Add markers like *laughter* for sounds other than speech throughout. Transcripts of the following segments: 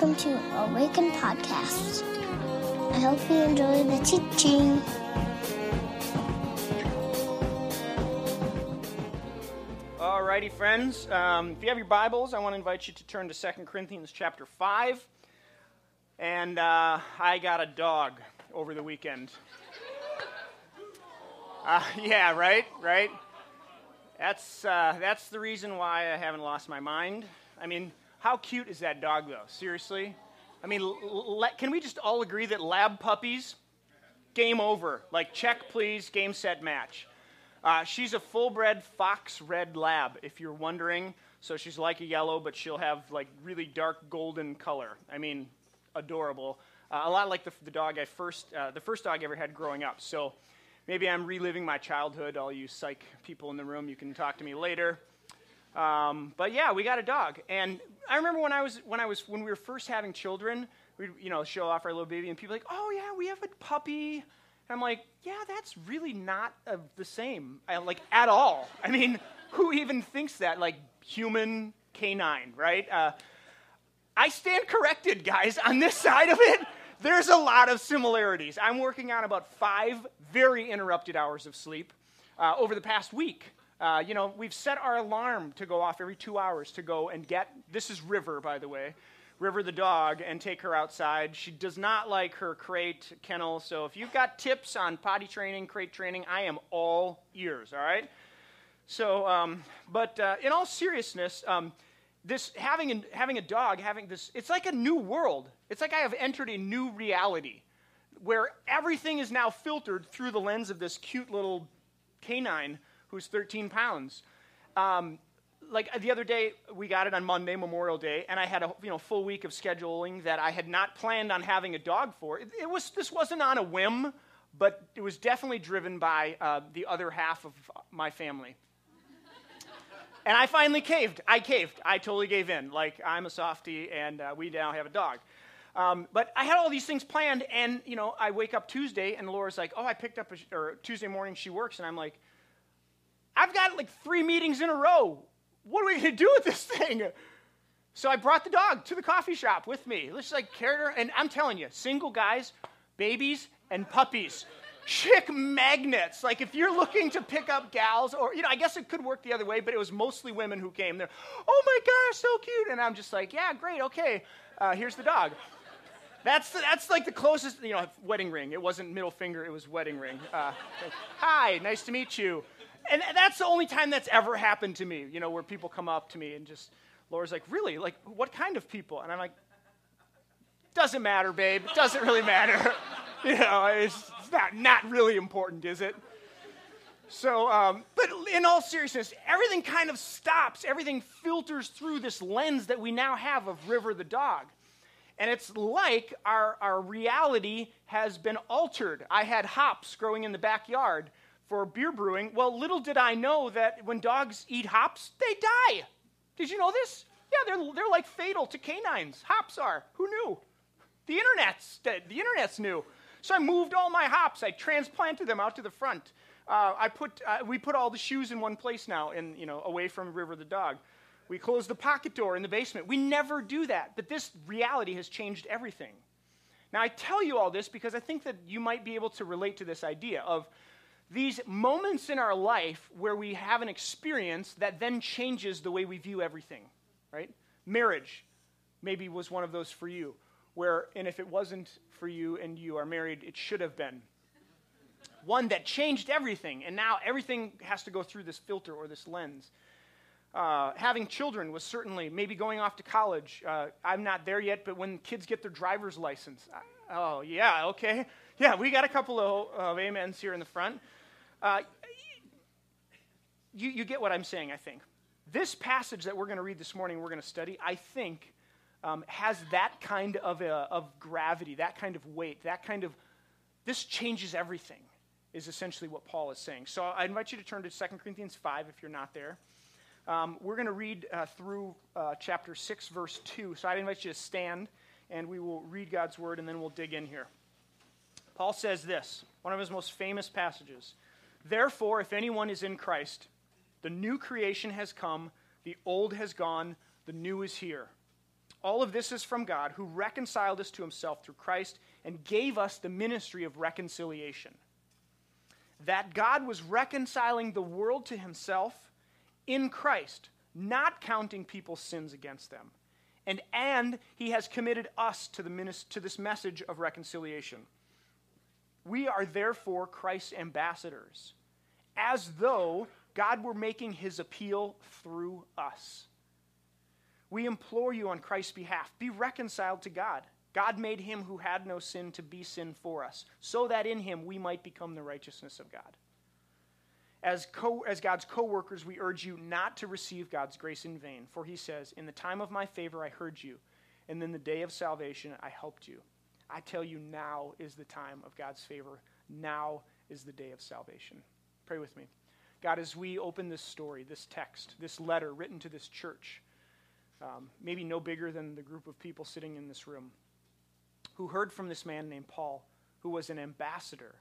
welcome to Awaken Podcast. I hope you enjoy the teaching. Alrighty, friends. Um, if you have your Bibles, I want to invite you to turn to 2 Corinthians chapter 5. And uh, I got a dog over the weekend. Uh, *laughs* yeah, right, right. That's, uh, that's the reason why I haven't lost my mind. I mean, how cute is that dog, though? Seriously? I mean, l- l- can we just all agree that lab puppies, game over? Like, check, please, game, set, match. Uh, she's a full bred fox red lab, if you're wondering. So she's like a yellow, but she'll have like really dark golden color. I mean, adorable. Uh, a lot like the, the dog I first, uh, the first dog I ever had growing up. So maybe I'm reliving my childhood. All you psych people in the room, you can talk to me later. Um, but yeah, we got a dog, and I remember when I was when I was when we were first having children, we you know show off our little baby, and people like, oh yeah, we have a puppy. And I'm like, yeah, that's really not uh, the same, I, like at all. *laughs* I mean, who even thinks that? Like human canine, right? Uh, I stand corrected, guys. On this *laughs* side of it, there's a lot of similarities. I'm working on about five very interrupted hours of sleep uh, over the past week. Uh, you know, we've set our alarm to go off every two hours to go and get. This is River, by the way. River the dog and take her outside. She does not like her crate kennel. So if you've got tips on potty training, crate training, I am all ears. All right. So, um, but uh, in all seriousness, um, this having having a dog, having this, it's like a new world. It's like I have entered a new reality where everything is now filtered through the lens of this cute little canine who's 13 pounds. Um, like the other day, we got it on Monday, Memorial Day, and I had a you know full week of scheduling that I had not planned on having a dog for. It, it was this wasn't on a whim, but it was definitely driven by uh, the other half of my family. and I finally caved. I caved. I totally gave in. Like I'm a softie, and uh, we now have a dog. Um, but I had all these things planned, and you know, I wake up Tuesday, and Laura's like, "Oh, I picked up a, or Tuesday morning she works," and I'm like, "I've got like three meetings in a row what are we going to do with this thing? So I brought the dog to the coffee shop with me. Let's like carried her, and I'm telling you, single guys, babies, and puppies, chick magnets. Like if you're looking to pick up gals, or you know, I guess it could work the other way, but it was mostly women who came. there. oh my gosh, so cute, and I'm just like, yeah, great, okay, uh, here's the dog. That's, that's like the closest, you know, wedding ring. It wasn't middle finger, it was wedding ring. Uh, *laughs* Hi, nice to meet you and that's the only time that's ever happened to me, you know, where people come up to me and just, Laura's like, really? Like, what kind of people? And I'm like, doesn't matter, babe. It doesn't really matter. *laughs* you know, it's, it's, not, not really important, is it? So, um, but in all seriousness, everything kind of stops. Everything filters through this lens that we now have of River the dog. And it's like our, our reality has been altered. I had hops growing in the backyard for beer brewing. Well, little did I know that when dogs eat hops, they die. Did you know this? Yeah, they're, they're like fatal to canines. Hops are. Who knew? The internet's. The internet's new. So I moved all my hops. I transplanted them out to the front. Uh, I put, uh, we put all the shoes in one place now, in, you know, away from River the dog. We closed the pocket door in the basement. We never do that. But this reality has changed everything. Now, I tell you all this because I think that you might be able to relate to this idea of these moments in our life where we have an experience that then changes the way we view everything, right? Marriage maybe was one of those for you, where, and if it wasn't for you and you are married, it should have been. One that changed everything, and now everything has to go through this filter or this lens. Uh, having children was certainly maybe going off to college. Uh, I'm not there yet, but when kids get their driver's license, I, oh, yeah, okay. Yeah, we got a couple of, of amens here in the front. Uh, you, you get what I'm saying, I think. This passage that we're going to read this morning, we're going to study, I think, um, has that kind of, a, of gravity, that kind of weight, that kind of, this changes everything, is essentially what Paul is saying. So I invite you to turn to 2 Corinthians 5 if you're not there. Um, we're going to read uh, through uh, chapter 6, verse 2. So I invite you to stand and we will read God's word and then we'll dig in here. Paul says this, one of his most famous passages. Therefore, if anyone is in Christ, the new creation has come, the old has gone, the new is here. All of this is from God, who reconciled us to himself through Christ and gave us the ministry of reconciliation. That God was reconciling the world to himself in Christ, not counting people's sins against them. And, and he has committed us to, the, minis- to this message of reconciliation. We are therefore Christ's ambassadors, as though God were making his appeal through us. We implore you on Christ's behalf be reconciled to God. God made him who had no sin to be sin for us, so that in him we might become the righteousness of God. As, co- as God's co workers, we urge you not to receive God's grace in vain, for he says, In the time of my favor I heard you, and in the day of salvation I helped you. I tell you, now is the time of God's favor. Now is the day of salvation. Pray with me. God, as we open this story, this text, this letter written to this church, um, maybe no bigger than the group of people sitting in this room, who heard from this man named Paul, who was an ambassador,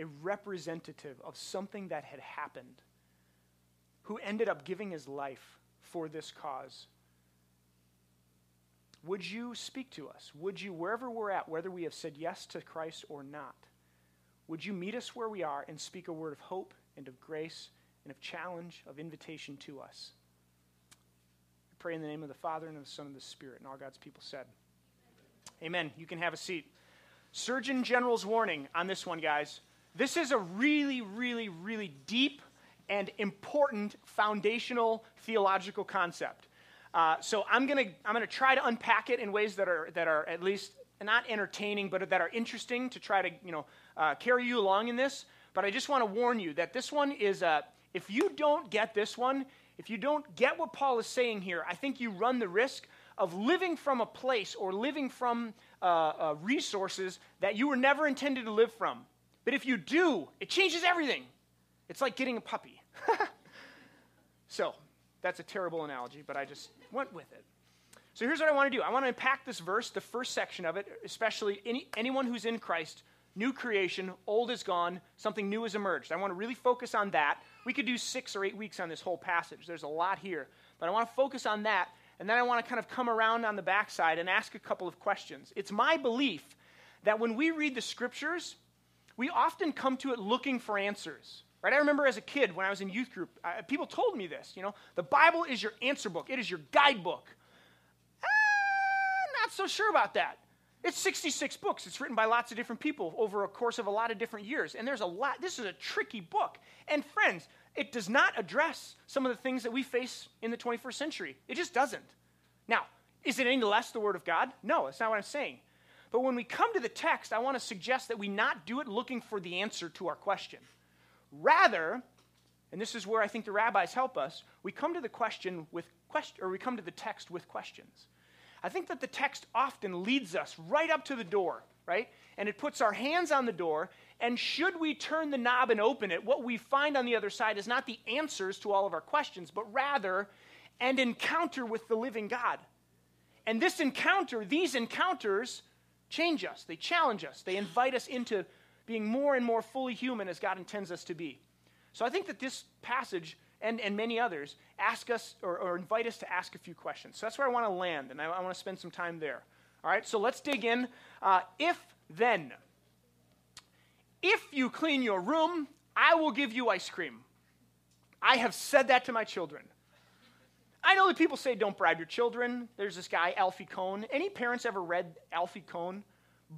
a representative of something that had happened, who ended up giving his life for this cause. Would you speak to us? Would you, wherever we're at, whether we have said yes to Christ or not, would you meet us where we are and speak a word of hope and of grace and of challenge, of invitation to us? I pray in the name of the Father and of the Son and of the Spirit. And all God's people said, Amen. You can have a seat. Surgeon General's warning on this one, guys. This is a really, really, really deep and important foundational theological concept. Uh, so I'm going to I'm gonna try to unpack it in ways that are, that are at least not entertaining, but that are interesting to try to you know, uh, carry you along in this. But I just want to warn you that this one is, uh, if you don't get this one, if you don't get what Paul is saying here, I think you run the risk of living from a place or living from uh, uh, resources that you were never intended to live from. But if you do, it changes everything. It's like getting a puppy. *laughs* so, that's a terrible analogy, but I just went with it. So, here's what I want to do I want to unpack this verse, the first section of it, especially any, anyone who's in Christ, new creation, old is gone, something new has emerged. I want to really focus on that. We could do six or eight weeks on this whole passage. There's a lot here. But I want to focus on that, and then I want to kind of come around on the backside and ask a couple of questions. It's my belief that when we read the scriptures, we often come to it looking for answers. Right? I remember as a kid when I was in youth group, I, people told me this. You know, the Bible is your answer book. It is your guidebook. Ah, not so sure about that. It's 66 books. It's written by lots of different people over a course of a lot of different years. And there's a lot, this is a tricky book. And friends, it does not address some of the things that we face in the 21st century. It just doesn't. Now, is it any less the Word of God? No, that's not what I'm saying. But when we come to the text, I want to suggest that we not do it looking for the answer to our question. Rather, and this is where I think the rabbis help us, we come to the question with question, or we come to the text with questions. I think that the text often leads us right up to the door, right? And it puts our hands on the door. And should we turn the knob and open it, what we find on the other side is not the answers to all of our questions, but rather an encounter with the living God. And this encounter, these encounters, change us, they challenge us, they invite us into being more and more fully human as God intends us to be. So I think that this passage and, and many others ask us or, or invite us to ask a few questions. So that's where I want to land, and I, I want to spend some time there. All right, so let's dig in. Uh, if then, if you clean your room, I will give you ice cream. I have said that to my children. I know that people say don't bribe your children. There's this guy, Alfie Kohn. Any parents ever read Alfie Kohn?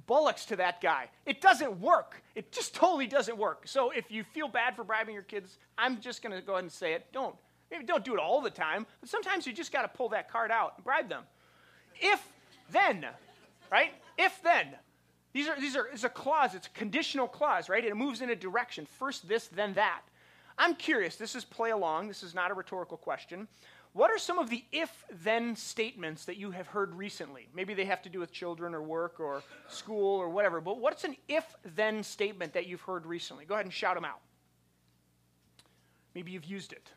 Bullocks to that guy. It doesn't work. It just totally doesn't work. So if you feel bad for bribing your kids, I'm just going to go ahead and say it. Don't. Maybe don't do it all the time, but sometimes you just got to pull that card out and bribe them. If then, right? If then. These are, these are, it's a clause, it's a conditional clause, right? It moves in a direction. First this, then that. I'm curious, this is play along, this is not a rhetorical question. What are some of the if then statements that you have heard recently? Maybe they have to do with children or work or school or whatever, but what's an if then statement that you've heard recently? Go ahead and shout them out. Maybe you've used it.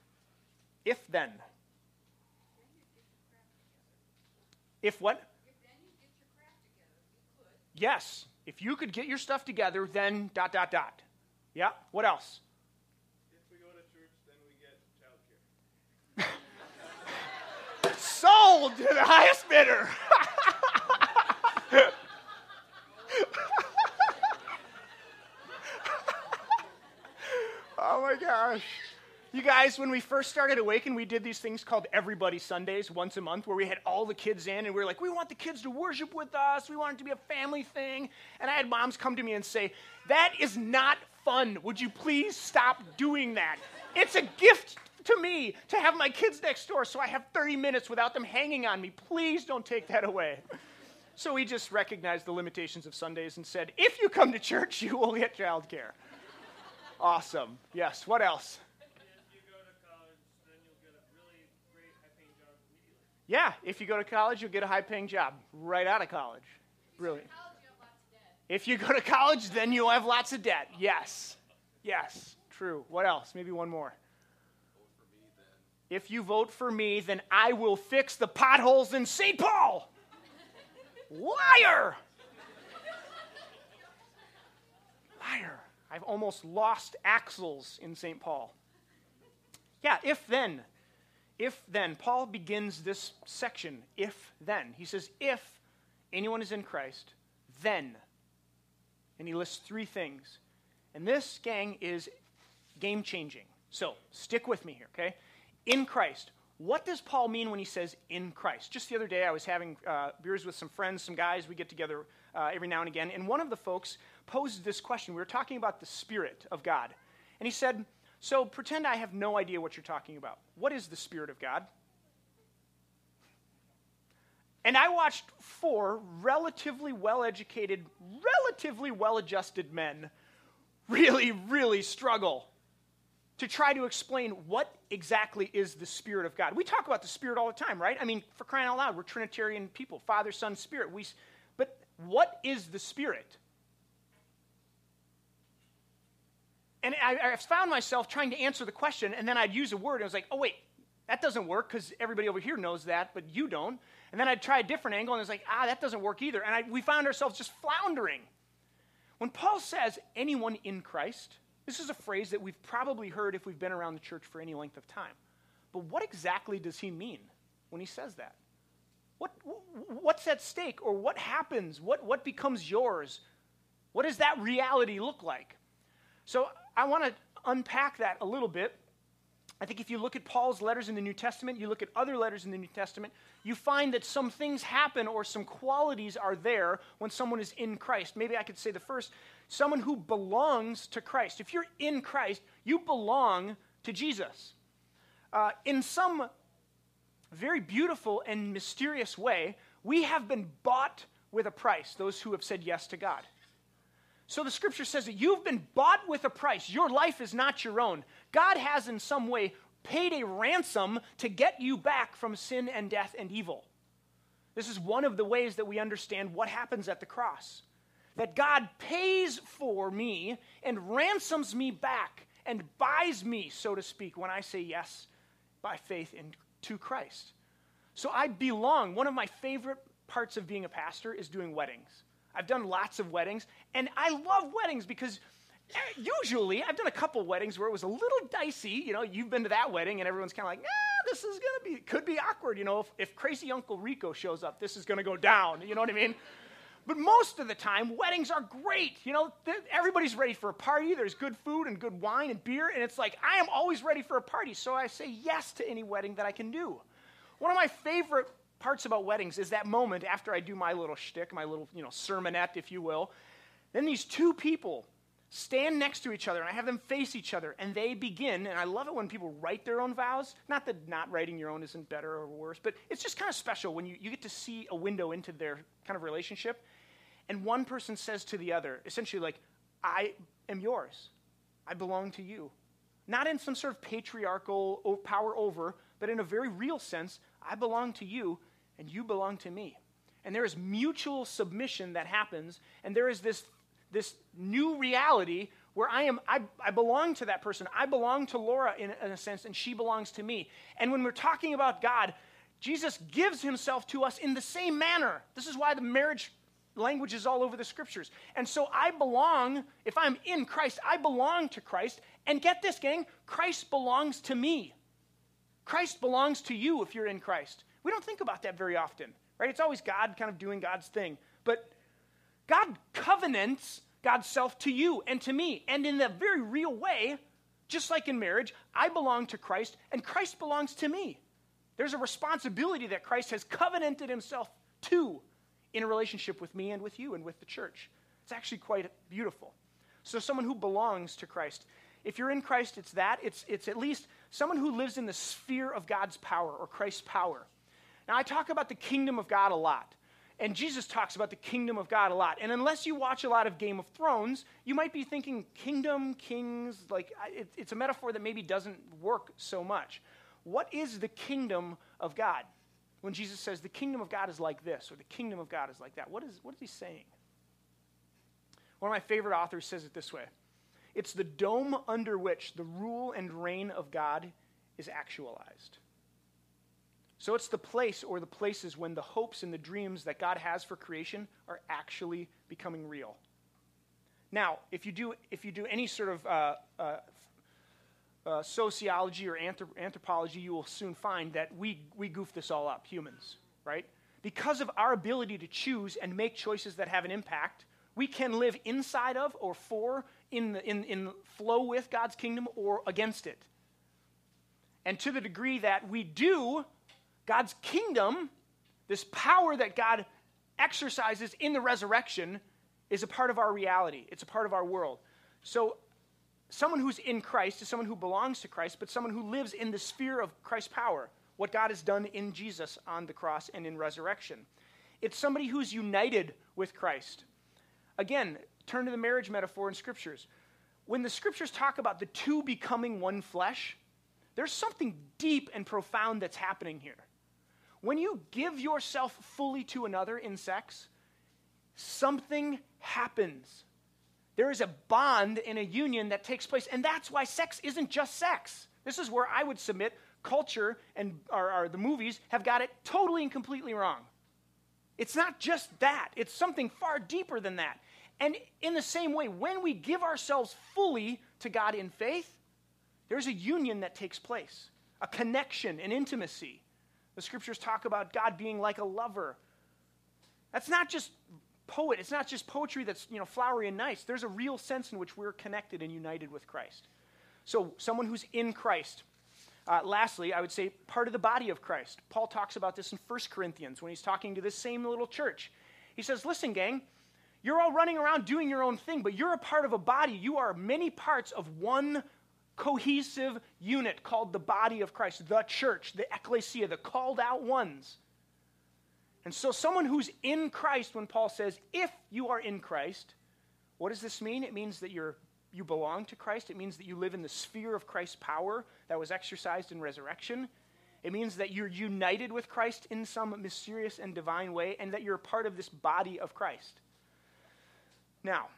If then. If what? Yes. If you could get your stuff together, then dot, dot, dot. Yeah. What else? Sold to the highest bidder. oh my gosh. You guys, when we first started Awaken, we did these things called Everybody Sundays once a month where we had all the kids in and we were like, we want the kids to worship with us. We want it to be a family thing. And I had moms come to me and say, that is not fun. Would you please stop doing that? It's a gift to me to have my kids next door so I have 30 minutes without them hanging on me. Please don't take that away. So we just recognized the limitations of Sundays and said, if you come to church, you will get childcare. Awesome. Yes, what else? Yeah, if you go to college, you'll get a high paying job right out of college. Brilliant. If you go to college, then you'll have lots of debt. Yes. Yes. True. What else? Maybe one more. If you vote for me, then I will fix the potholes in St. Paul. Liar! Liar. I've almost lost axles in St. Paul. Yeah, if then. If then, Paul begins this section, if then. He says, if anyone is in Christ, then. And he lists three things. And this, gang, is game changing. So stick with me here, okay? In Christ. What does Paul mean when he says in Christ? Just the other day, I was having uh, beers with some friends, some guys. We get together uh, every now and again. And one of the folks posed this question. We were talking about the Spirit of God. And he said, so pretend I have no idea what you're talking about. What is the Spirit of God? And I watched four relatively well educated, relatively well adjusted men really, really struggle to try to explain what exactly is the Spirit of God. We talk about the Spirit all the time, right? I mean, for crying out loud, we're Trinitarian people Father, Son, Spirit. We, but what is the Spirit? And I, I found myself trying to answer the question, and then I'd use a word, and I was like, oh, wait, that doesn't work because everybody over here knows that, but you don't. And then I'd try a different angle, and I was like, ah, that doesn't work either. And I, we found ourselves just floundering. When Paul says anyone in Christ, this is a phrase that we've probably heard if we've been around the church for any length of time. But what exactly does he mean when he says that? What, what's at stake, or what happens? What, what becomes yours? What does that reality look like? So I want to unpack that a little bit. I think if you look at Paul's letters in the New Testament, you look at other letters in the New Testament, you find that some things happen or some qualities are there when someone is in Christ. Maybe I could say the first someone who belongs to Christ. If you're in Christ, you belong to Jesus. Uh, in some very beautiful and mysterious way, we have been bought with a price, those who have said yes to God. So the scripture says that you've been bought with a price. Your life is not your own. God has, in some way, paid a ransom to get you back from sin and death and evil. This is one of the ways that we understand what happens at the cross. That God pays for me and ransoms me back and buys me, so to speak, when I say yes by faith in, to Christ. So I belong. One of my favorite parts of being a pastor is doing weddings. I've done lots of weddings, and I love weddings because Eh, usually I've done a couple weddings where it was a little dicey. You know, you've been to that wedding, and everyone's kind of like, nah, this is going to be, could be awkward. You know, if, if crazy Uncle Rico shows up, this is going to go down. You know what I mean? But most of the time, weddings are great. You know, everybody's ready for a party. There's good food and good wine and beer, and it's like, I am always ready for a party. So I say yes to any wedding that I can do. One of my favorite parts about weddings is that moment after I do my little shtick, my little, you know, sermonette, if you will. Then these two people stand next to each other, and I have them face each other, and they begin. And I love it when people write their own vows. Not that not writing your own isn't better or worse, but it's just kind of special when you, you get to see a window into their kind of relationship. And one person says to the other, essentially, like, I am yours. I belong to you. Not in some sort of patriarchal power over, but in a very real sense, I belong to you and you belong to me. And there is mutual submission that happens, and there is this, this new reality where I am I, I belong to that person. I belong to Laura in, in a sense, and she belongs to me. And when we're talking about God, Jesus gives himself to us in the same manner. This is why the marriage language is all over the scriptures. And so I belong, if I'm in Christ, I belong to Christ. And get this, gang, Christ belongs to me. Christ belongs to you if you're in Christ. We don't think about that very often. right? It's always God kind of doing God's thing. But God covenants God's self to you and to me. And in a very real way, just like in marriage, I belong to Christ and Christ belongs to me. There's a responsibility that Christ has covenanted himself to in a relationship with me and with you and with the church. It's actually quite beautiful. So, someone who belongs to Christ. If you're in Christ, it's that. It's, it's at least someone who lives in the sphere of God's power or Christ's power. Now, I talk about the kingdom of God a lot. And Jesus talks about the kingdom of God a lot. And unless you watch a lot of Game of Thrones, you might be thinking kingdom, kings, like it, it's a metaphor that maybe doesn't work so much. What is the kingdom of God? When Jesus says the kingdom of God is like this or the kingdom of God is like that, what is, what is he saying? One of my favorite authors says it this way It's the dome under which the rule and reign of God is actualized. So it's the place or the places when the hopes and the dreams that God has for creation are actually becoming real. Now, if you do, if you do any sort of uh, uh, uh, sociology or anthrop- anthropology, you will soon find that we, we goof this all up, humans, right? Because of our ability to choose and make choices that have an impact, we can live inside of or for, in, the, in, in flow with God's kingdom or against it. And to the degree that we do, God's kingdom, this power that God exercises in the resurrection, is a part of our reality. It's a part of our world. So, someone who's in Christ is someone who belongs to Christ, but someone who lives in the sphere of Christ's power, what God has done in Jesus on the cross and in resurrection. It's somebody who's united with Christ. Again, turn to the marriage metaphor in scriptures. When the scriptures talk about the two becoming one flesh, there's something deep and profound that's happening here. When you give yourself fully to another in sex, something happens. There is a bond in a union that takes place, and that's why sex isn't just sex. This is where I would submit culture and or, or the movies have got it totally and completely wrong. It's not just that, it's something far deeper than that. And in the same way, when we give ourselves fully to God in faith, there's a union that takes place, a connection, an intimacy. The scriptures talk about God being like a lover. That's not just poet, it's not just poetry that's, you know, flowery and nice. There's a real sense in which we're connected and united with Christ. So, someone who's in Christ. Uh, lastly, I would say part of the body of Christ. Paul talks about this in 1 Corinthians when he's talking to this same little church. He says, Listen, gang, you're all running around doing your own thing, but you're a part of a body. You are many parts of one cohesive unit called the body of Christ, the church, the ecclesia, the called out ones. And so, someone who's in Christ, when Paul says, if you are in Christ, what does this mean? It means that you're, you belong to Christ. It means that you live in the sphere of Christ's power that was exercised in resurrection. It means that you're united with Christ in some mysterious and divine way, and that you're a part of this body of Christ. Now,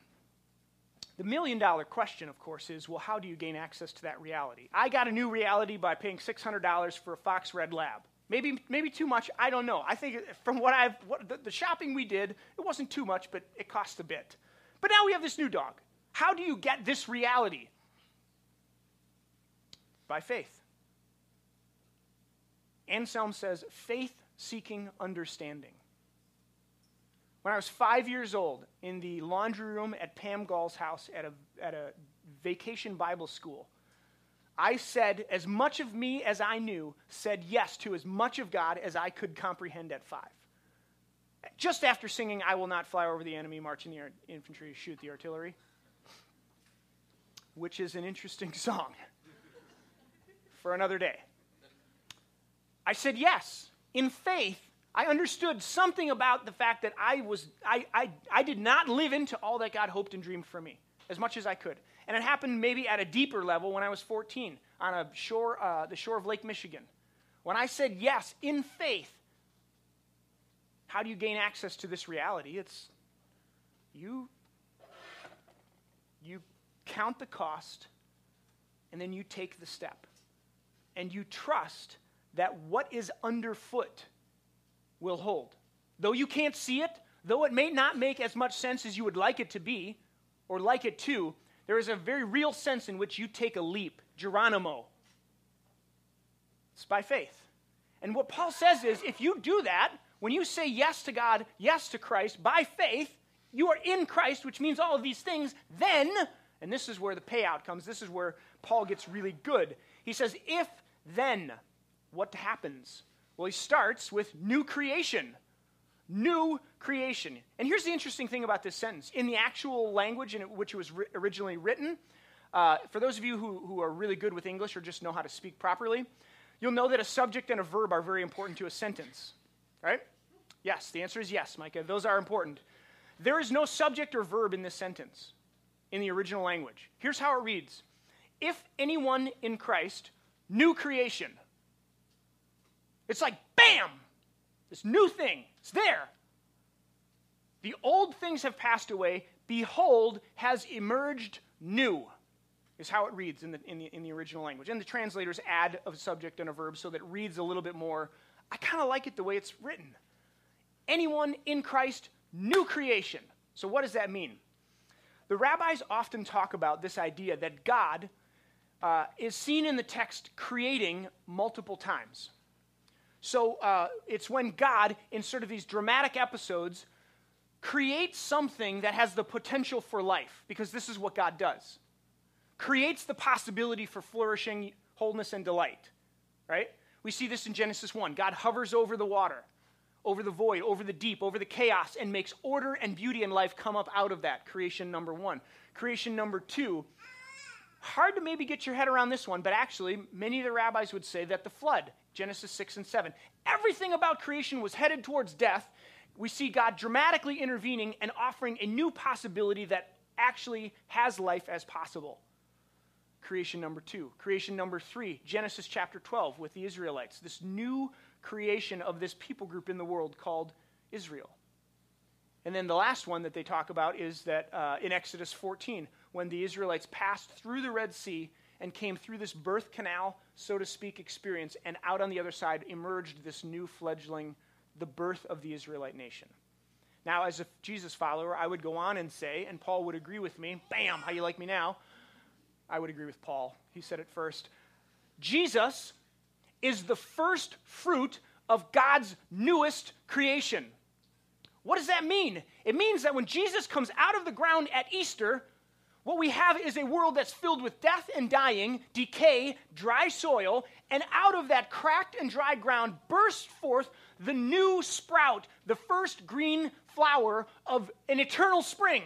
the million dollar question, of course, is well, how do you gain access to that reality? I got a new reality by paying $600 for a Fox Red Lab. Maybe, maybe too much. I don't know. I think from what I've, what, the, the shopping we did, it wasn't too much, but it cost a bit. But now we have this new dog. How do you get this reality? By faith. Anselm says, faith seeking understanding. When I was five years old, in the laundry room at Pam Gall's house at a, at a vacation Bible school, I said, as much of me as I knew, said yes to as much of God as I could comprehend at five. Just after singing, I Will Not Fly Over the Enemy, Marching the Infantry, Shoot the Artillery, which is an interesting *laughs* song for another day. I said yes, in faith, I understood something about the fact that I, was, I, I, I did not live into all that God hoped and dreamed for me as much as I could. And it happened maybe at a deeper level when I was 14 on a shore, uh, the shore of Lake Michigan. When I said yes in faith, how do you gain access to this reality? It's you, you count the cost and then you take the step. And you trust that what is underfoot will hold. Though you can't see it, though it may not make as much sense as you would like it to be or like it to, there is a very real sense in which you take a leap. Geronimo. It's by faith. And what Paul says is if you do that, when you say yes to God, yes to Christ by faith, you are in Christ, which means all of these things, then, and this is where the payout comes, this is where Paul gets really good. He says, if then, what happens? Well, he starts with new creation. New creation. And here's the interesting thing about this sentence. In the actual language in which it was ri- originally written, uh, for those of you who, who are really good with English or just know how to speak properly, you'll know that a subject and a verb are very important to a sentence. Right? Yes, the answer is yes, Micah. Those are important. There is no subject or verb in this sentence in the original language. Here's how it reads If anyone in Christ, new creation. It's like, bam! This new thing, it's there. The old things have passed away. Behold, has emerged new, is how it reads in the, in the, in the original language. And the translators add a subject and a verb so that it reads a little bit more. I kind of like it the way it's written. Anyone in Christ, new creation. So, what does that mean? The rabbis often talk about this idea that God uh, is seen in the text creating multiple times. So, uh, it's when God, in sort of these dramatic episodes, creates something that has the potential for life, because this is what God does. Creates the possibility for flourishing, wholeness, and delight, right? We see this in Genesis 1. God hovers over the water over the void, over the deep, over the chaos, and makes order and beauty and life come up out of that. Creation number one. Creation number two. Hard to maybe get your head around this one, but actually, many of the rabbis would say that the flood, Genesis 6 and 7, everything about creation was headed towards death. We see God dramatically intervening and offering a new possibility that actually has life as possible. Creation number two. Creation number three, Genesis chapter 12 with the Israelites. This new creation of this people group in the world called Israel. And then the last one that they talk about is that uh, in Exodus 14, when the Israelites passed through the Red Sea and came through this birth canal, so to speak, experience, and out on the other side emerged this new fledgling, the birth of the Israelite nation. Now, as a Jesus follower, I would go on and say, and Paul would agree with me, bam, how you like me now? I would agree with Paul. He said it first. Jesus is the first fruit of God's newest creation. What does that mean? It means that when Jesus comes out of the ground at Easter, what we have is a world that's filled with death and dying, decay, dry soil, and out of that cracked and dry ground bursts forth the new sprout, the first green flower of an eternal spring.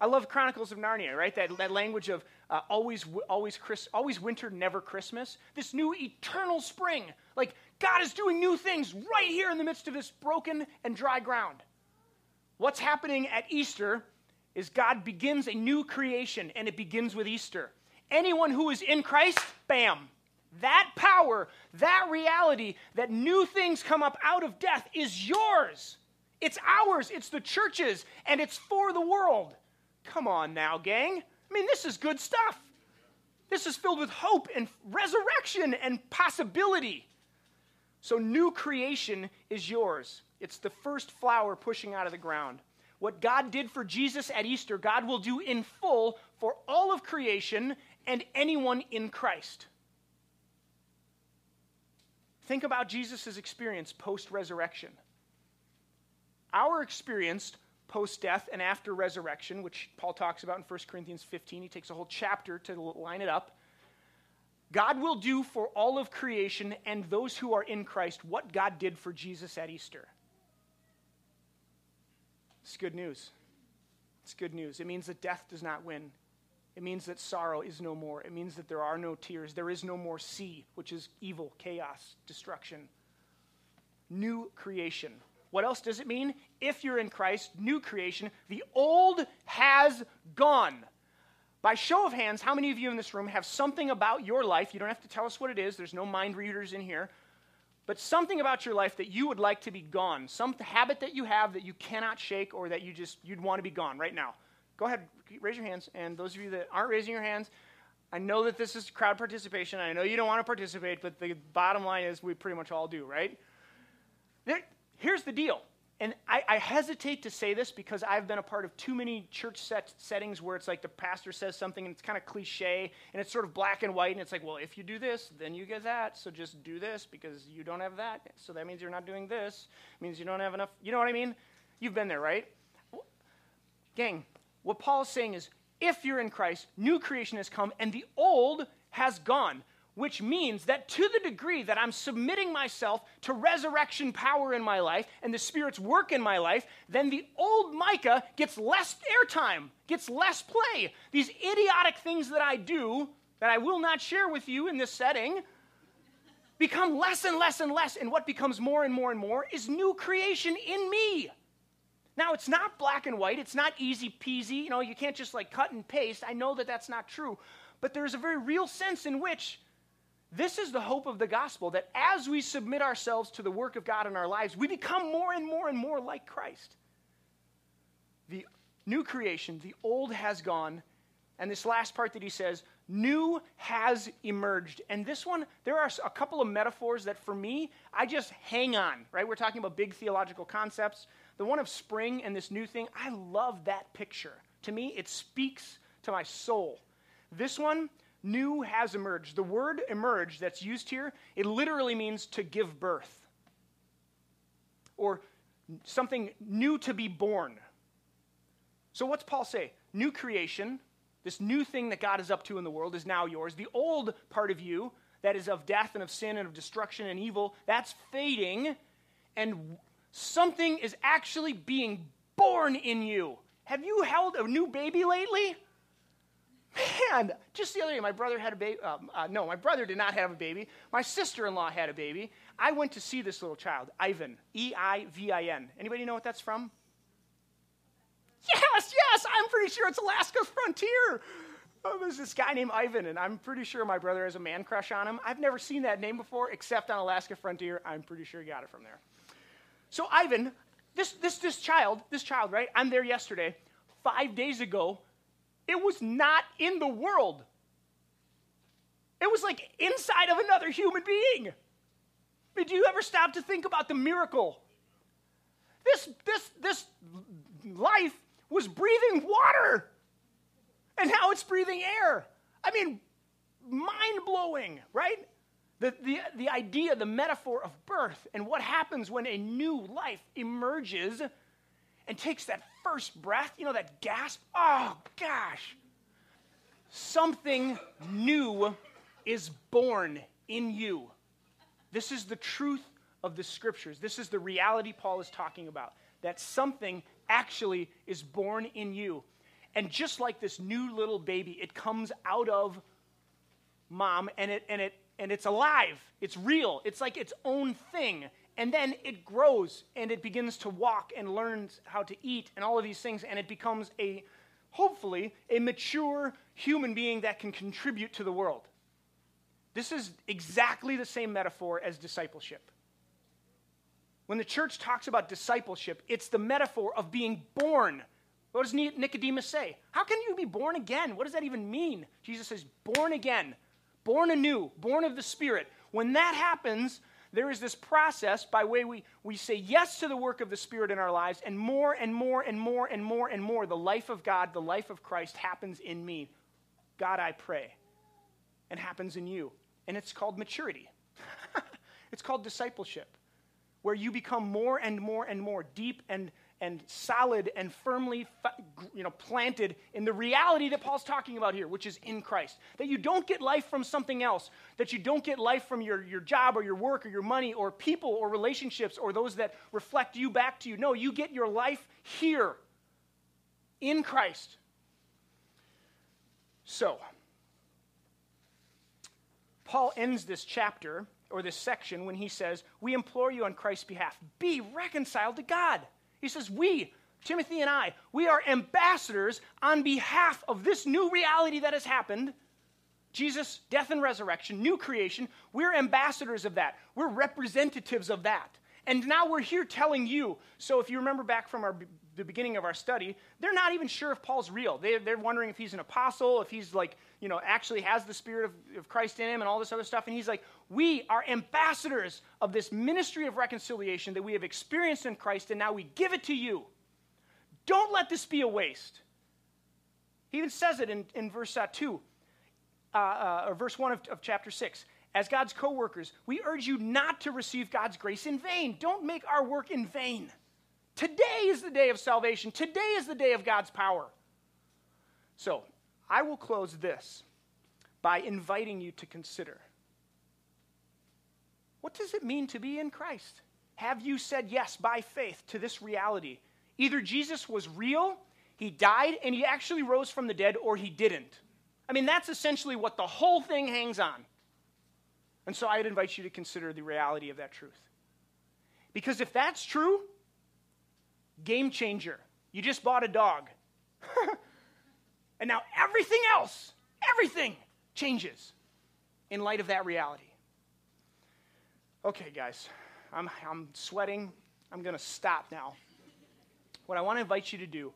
I love Chronicles of Narnia, right? That, that language of uh, always, always, Chris, always winter, never Christmas. This new eternal spring. Like God is doing new things right here in the midst of this broken and dry ground. What's happening at Easter is God begins a new creation, and it begins with Easter. Anyone who is in Christ, bam, that power, that reality, that new things come up out of death is yours. It's ours, it's the church's, and it's for the world. Come on now, gang. I mean, this is good stuff. This is filled with hope and resurrection and possibility. So, new creation is yours. It's the first flower pushing out of the ground. What God did for Jesus at Easter, God will do in full for all of creation and anyone in Christ. Think about Jesus' experience post resurrection. Our experience post death and after resurrection, which Paul talks about in 1 Corinthians 15. He takes a whole chapter to line it up. God will do for all of creation and those who are in Christ what God did for Jesus at Easter. It's good news. It's good news. It means that death does not win. It means that sorrow is no more. It means that there are no tears. There is no more sea, which is evil, chaos, destruction. New creation. What else does it mean? If you're in Christ, new creation, the old has gone. By show of hands, how many of you in this room have something about your life? You don't have to tell us what it is, there's no mind readers in here. But something about your life that you would like to be gone, some habit that you have that you cannot shake or that you just you'd want to be gone right now. Go ahead, raise your hands. And those of you that aren't raising your hands, I know that this is crowd participation. I know you don't want to participate, but the bottom line is we pretty much all do, right? There, Here's the deal and I, I, hesitate to say this because I've been a part of too many church set, settings where it's like the pastor says something and it's kind of cliche and it's sort of black and white and it's like, well, if you do this, then you get that. So just do this because you don't have that. So that means you're not doing this. It means you don't have enough. You know what I mean? You've been there, right? Gang, what Paul is saying is if you're in Christ, new creation has come and the old has gone which means that to the degree that I'm submitting myself to resurrection power in my life and the Spirit's work in my life, then the old Micah gets less airtime, gets less play. These idiotic things that I do, that I will not share with you in this setting, become less and less and less. And what becomes more and more and more is new creation in me. Now, it's not black and white, it's not easy peasy. You know, you can't just like cut and paste. I know that that's not true. But there's a very real sense in which this is the hope of the gospel that as we submit ourselves to the work of God in our lives, we become more and more and more like Christ. The new creation, the old has gone. And this last part that he says, new has emerged. And this one, there are a couple of metaphors that for me, I just hang on, right? We're talking about big theological concepts. The one of spring and this new thing, I love that picture. To me, it speaks to my soul. This one, new has emerged. The word emerge that's used here, it literally means to give birth or something new to be born. So, what's Paul say? New creation, this new thing that God is up to in the world, is now yours. The old part of you, that is of death and of sin and of destruction and evil, that's fading, and something is actually being born in you. Have you held a new baby lately? Man, just the other day, my brother had a baby. Uh, uh, no, my brother did not have a baby. My sister in law had a baby. I went to see this little child, Eivin, E I V I N. Anybody know what that's from? Yes, yes, I'm pretty sure it's Alaska's Frontier. Oh, there's this guy named Eivin, and I'm pretty sure my brother has a man crush on him. I've never seen that name before, except on Alaska Frontier. I'm pretty sure he got it from there. So Eivin, this this this child, this child, right? I'm there yesterday. Five days ago, it was not in the world. It was like inside of another human being. Do you ever stop to think about the miracle? This, this, this life was breathing water, and now it's breathing air. I mean, mind blowing, right? The, the, the idea, the metaphor of birth, and what happens when a new life emerges and takes that first breath, you know, that gasp, oh gosh, something new is born in you. This is the truth of the scriptures. This is the reality Paul is talking about that something actually is born in you. And just like this new little baby, it comes out of mom and it and it and it's alive. It's real. It's like its own thing. And then it grows and it begins to walk and learns how to eat and all of these things, and it becomes a, hopefully, a mature human being that can contribute to the world. This is exactly the same metaphor as discipleship. When the church talks about discipleship, it's the metaphor of being born. What does Nicodemus say? How can you be born again? What does that even mean? Jesus says, born again, born anew, born of the Spirit. When that happens, there is this process by way we, we say yes to the work of the Spirit in our lives, and more and more and more and more and more, the life of God, the life of Christ happens in me. God, I pray. And happens in you. And it's called maturity. *laughs* it's called discipleship, where you become more and more and more deep and and solid and firmly you know, planted in the reality that Paul's talking about here, which is in Christ. That you don't get life from something else, that you don't get life from your, your job or your work or your money or people or relationships or those that reflect you back to you. No, you get your life here in Christ. So, Paul ends this chapter or this section when he says, We implore you on Christ's behalf, be reconciled to God. He says, We, Timothy and I, we are ambassadors on behalf of this new reality that has happened. Jesus' death and resurrection, new creation. We're ambassadors of that. We're representatives of that. And now we're here telling you. So, if you remember back from our, the beginning of our study, they're not even sure if Paul's real. They, they're wondering if he's an apostle, if he's like you know, actually has the Spirit of, of Christ in him and all this other stuff. And he's like, we are ambassadors of this ministry of reconciliation that we have experienced in Christ, and now we give it to you. Don't let this be a waste. He even says it in, in verse uh, 2, uh, uh, or verse 1 of, of chapter 6. As God's co workers, we urge you not to receive God's grace in vain. Don't make our work in vain. Today is the day of salvation. Today is the day of God's power. So, I will close this by inviting you to consider what does it mean to be in Christ? Have you said yes by faith to this reality? Either Jesus was real, he died, and he actually rose from the dead, or he didn't. I mean, that's essentially what the whole thing hangs on. And so I'd invite you to consider the reality of that truth. Because if that's true, game changer. You just bought a dog. *laughs* and now everything else, everything changes in light of that reality. Okay, guys, I'm, I'm sweating. I'm going to stop now. What I want to invite you to do,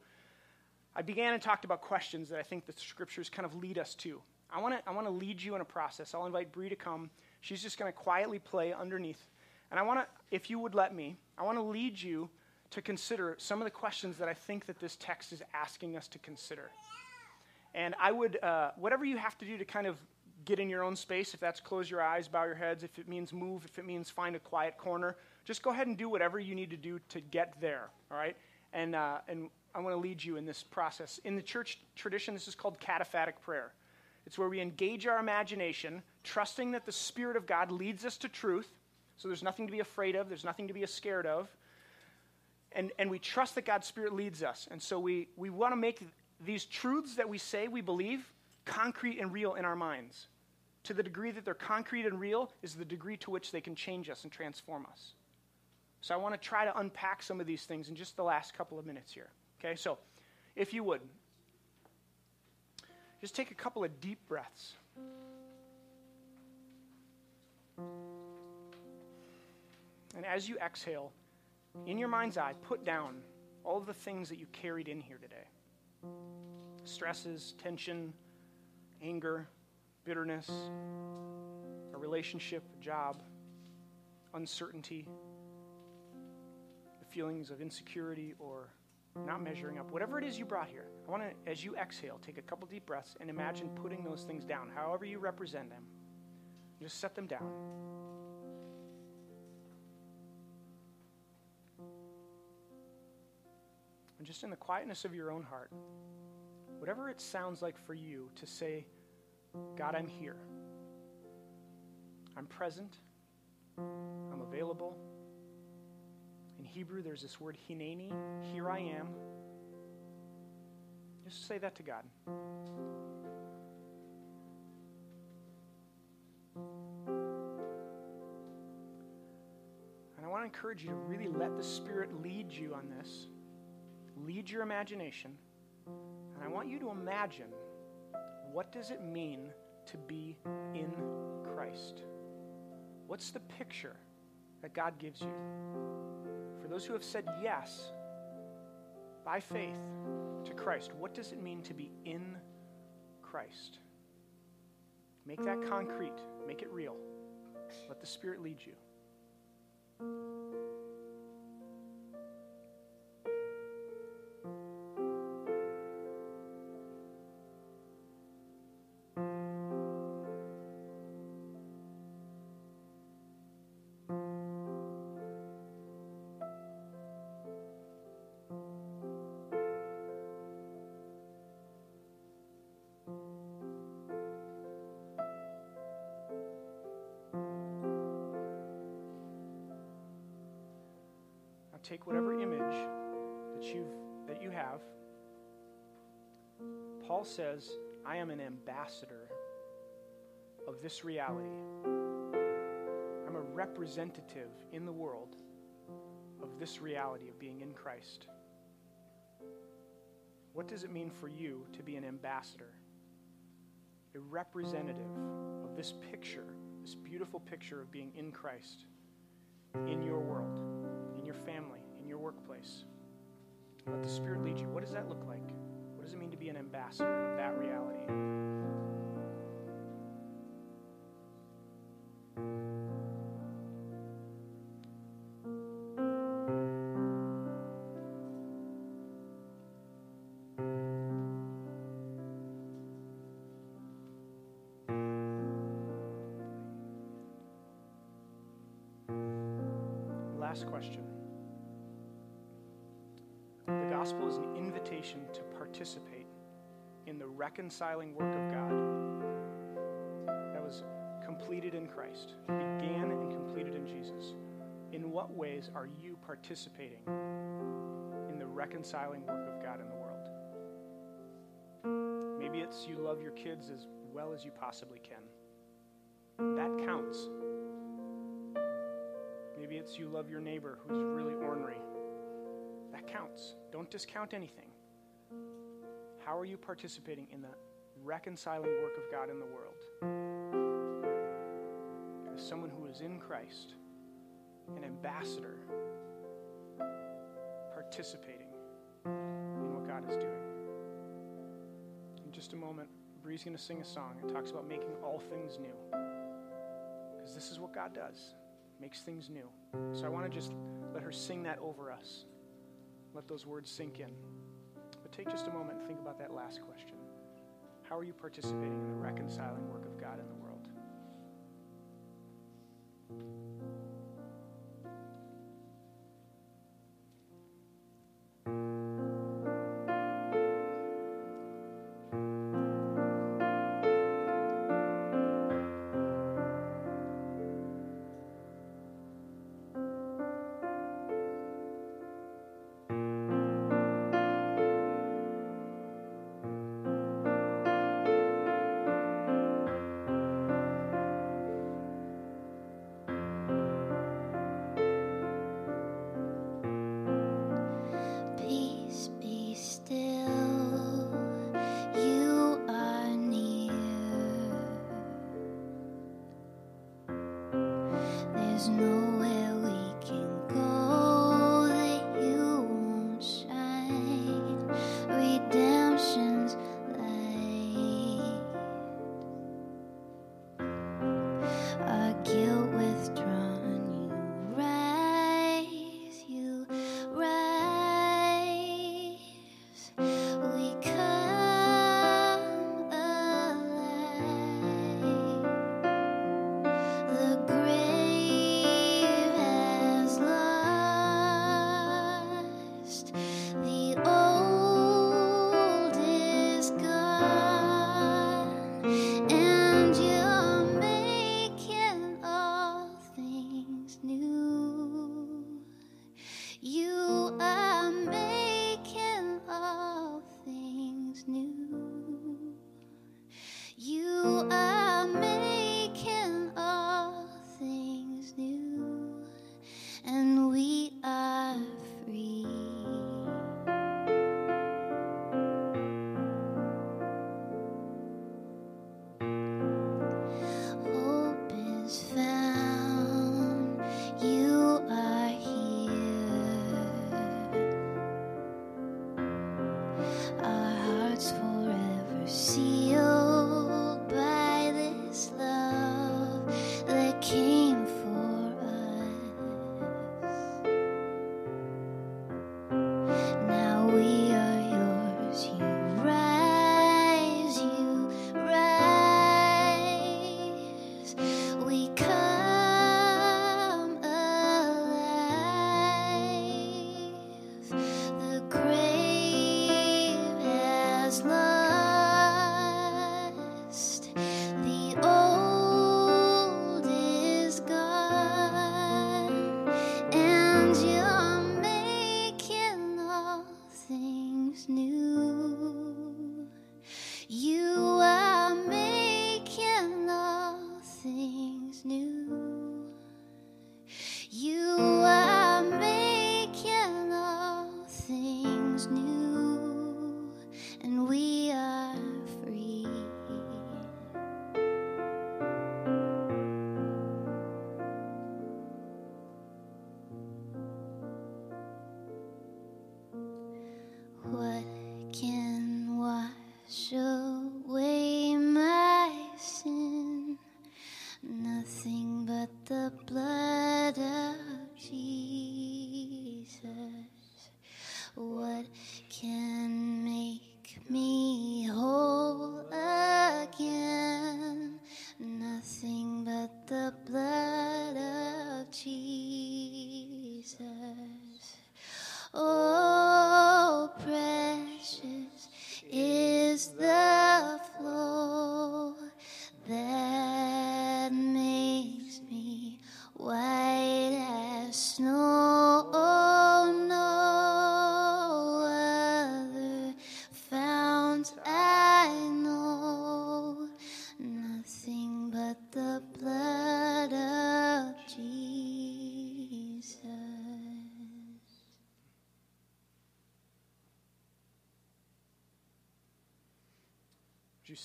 I began and talked about questions that I think the scriptures kind of lead us to. I want to I want to lead you in a process. I'll invite Bree to come. She's just going to quietly play underneath. And I want to, if you would let me, I want to lead you to consider some of the questions that I think that this text is asking us to consider. And I would, uh, whatever you have to do to kind of get in your own space, if that's close your eyes, bow your heads, if it means move, if it means find a quiet corner, just go ahead and do whatever you need to do to get there, all right? And, uh, and I want to lead you in this process. In the church tradition, this is called cataphatic prayer. It's where we engage our imagination, trusting that the Spirit of God leads us to truth. So there's nothing to be afraid of, there's nothing to be scared of and, and we trust that God's Spirit leads us. And so we, we want to make these truths that we say we believe concrete and real in our minds. To the degree that they're concrete and real is the degree to which they can change us and transform us. So I want to try to unpack some of these things in just the last couple of minutes here. Okay, so if you would, just take a couple of deep breaths. And as you exhale, in your mind's eye, put down all of the things that you carried in here today stresses, tension, anger, bitterness, a relationship, a job, uncertainty, the feelings of insecurity or not measuring up, whatever it is you brought here. I want to, as you exhale, take a couple deep breaths and imagine putting those things down, however you represent them. Just set them down. And just in the quietness of your own heart, whatever it sounds like for you to say, God, I'm here. I'm present. I'm available. In Hebrew, there's this word hineni, here I am. Just say that to God. And I want to encourage you to really let the Spirit lead you on this lead your imagination, and I want you to imagine what does it mean to be in Christ? What's the picture that God gives you? For those who have said yes by faith to Christ, what does it mean to be in Christ? Make that concrete, make it real. Let the Spirit lead you. Take whatever image that you've that you have. Paul says, I am an ambassador of this reality. I'm a representative in the world of this reality of being in Christ. What does it mean for you to be an ambassador? A representative of this picture, this beautiful picture of being in Christ in your world your family, in your workplace. Let the Spirit lead you. What does that look like? What does it mean to be an ambassador of that reality? last question. Invitation to participate in the reconciling work of God that was completed in Christ, began and completed in Jesus. In what ways are you participating in the reconciling work of God in the world? Maybe it's you love your kids as well as you possibly can. That counts. Maybe it's you love your neighbor who's really ornery. That counts. Don't discount anything. How are you participating in the reconciling work of God in the world? As someone who is in Christ, an ambassador, participating in what God is doing. In just a moment, Bree's going to sing a song. It talks about making all things new. Because this is what God does makes things new. So I want to just let her sing that over us. Let those words sink in. Take just a moment and think about that last question. How are you participating in the reconciling work of God in the world?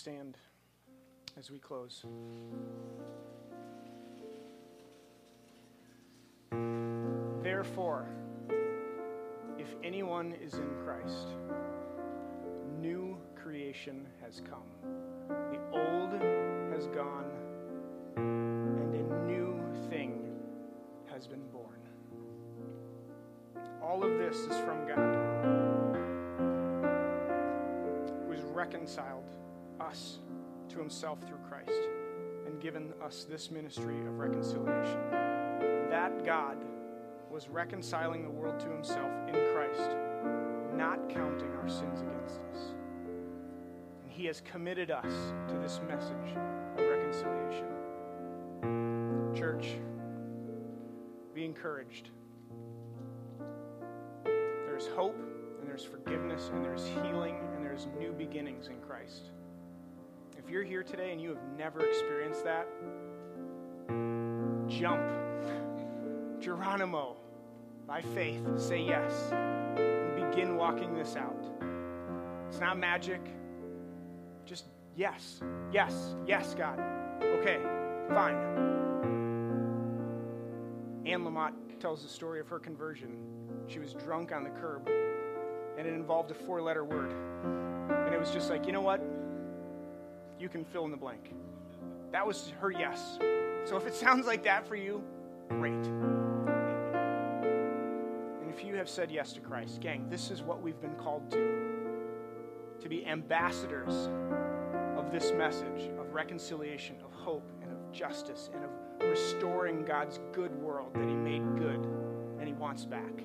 Stand as we close? Therefore, if anyone is in Christ, new creation has come. The old has gone, and a new thing has been born. All of this is from God, who has reconciled us to himself through Christ and given us this ministry of reconciliation. That God was reconciling the world to himself in Christ, not counting our sins against us. And he has committed us to this message of reconciliation. Church, be encouraged. There's hope, and there's forgiveness, and there's healing, and there's new beginnings in Christ. If you're here today and you have never experienced that, jump. Geronimo, by faith, say yes and begin walking this out. It's not magic. Just yes, yes, yes, God. Okay, fine. Anne Lamott tells the story of her conversion. She was drunk on the curb, and it involved a four letter word. And it was just like, you know what? You can fill in the blank. That was her yes. So if it sounds like that for you, great. And if you have said yes to Christ, gang, this is what we've been called to to be ambassadors of this message of reconciliation, of hope, and of justice, and of restoring God's good world that He made good and He wants back.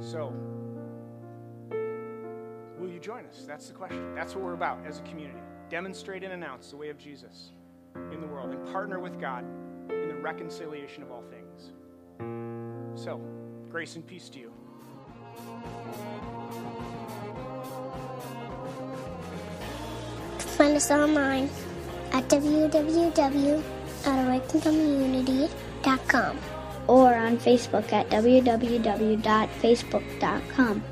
So, you join us? That's the question. That's what we're about as a community. Demonstrate and announce the way of Jesus in the world and partner with God in the reconciliation of all things. So, grace and peace to you. Find us online at www.awakencommunity.com or on Facebook at www.facebook.com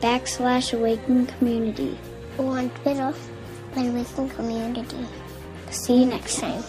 backslash awaken community. or on Twitter at Awaken Community. See you next time.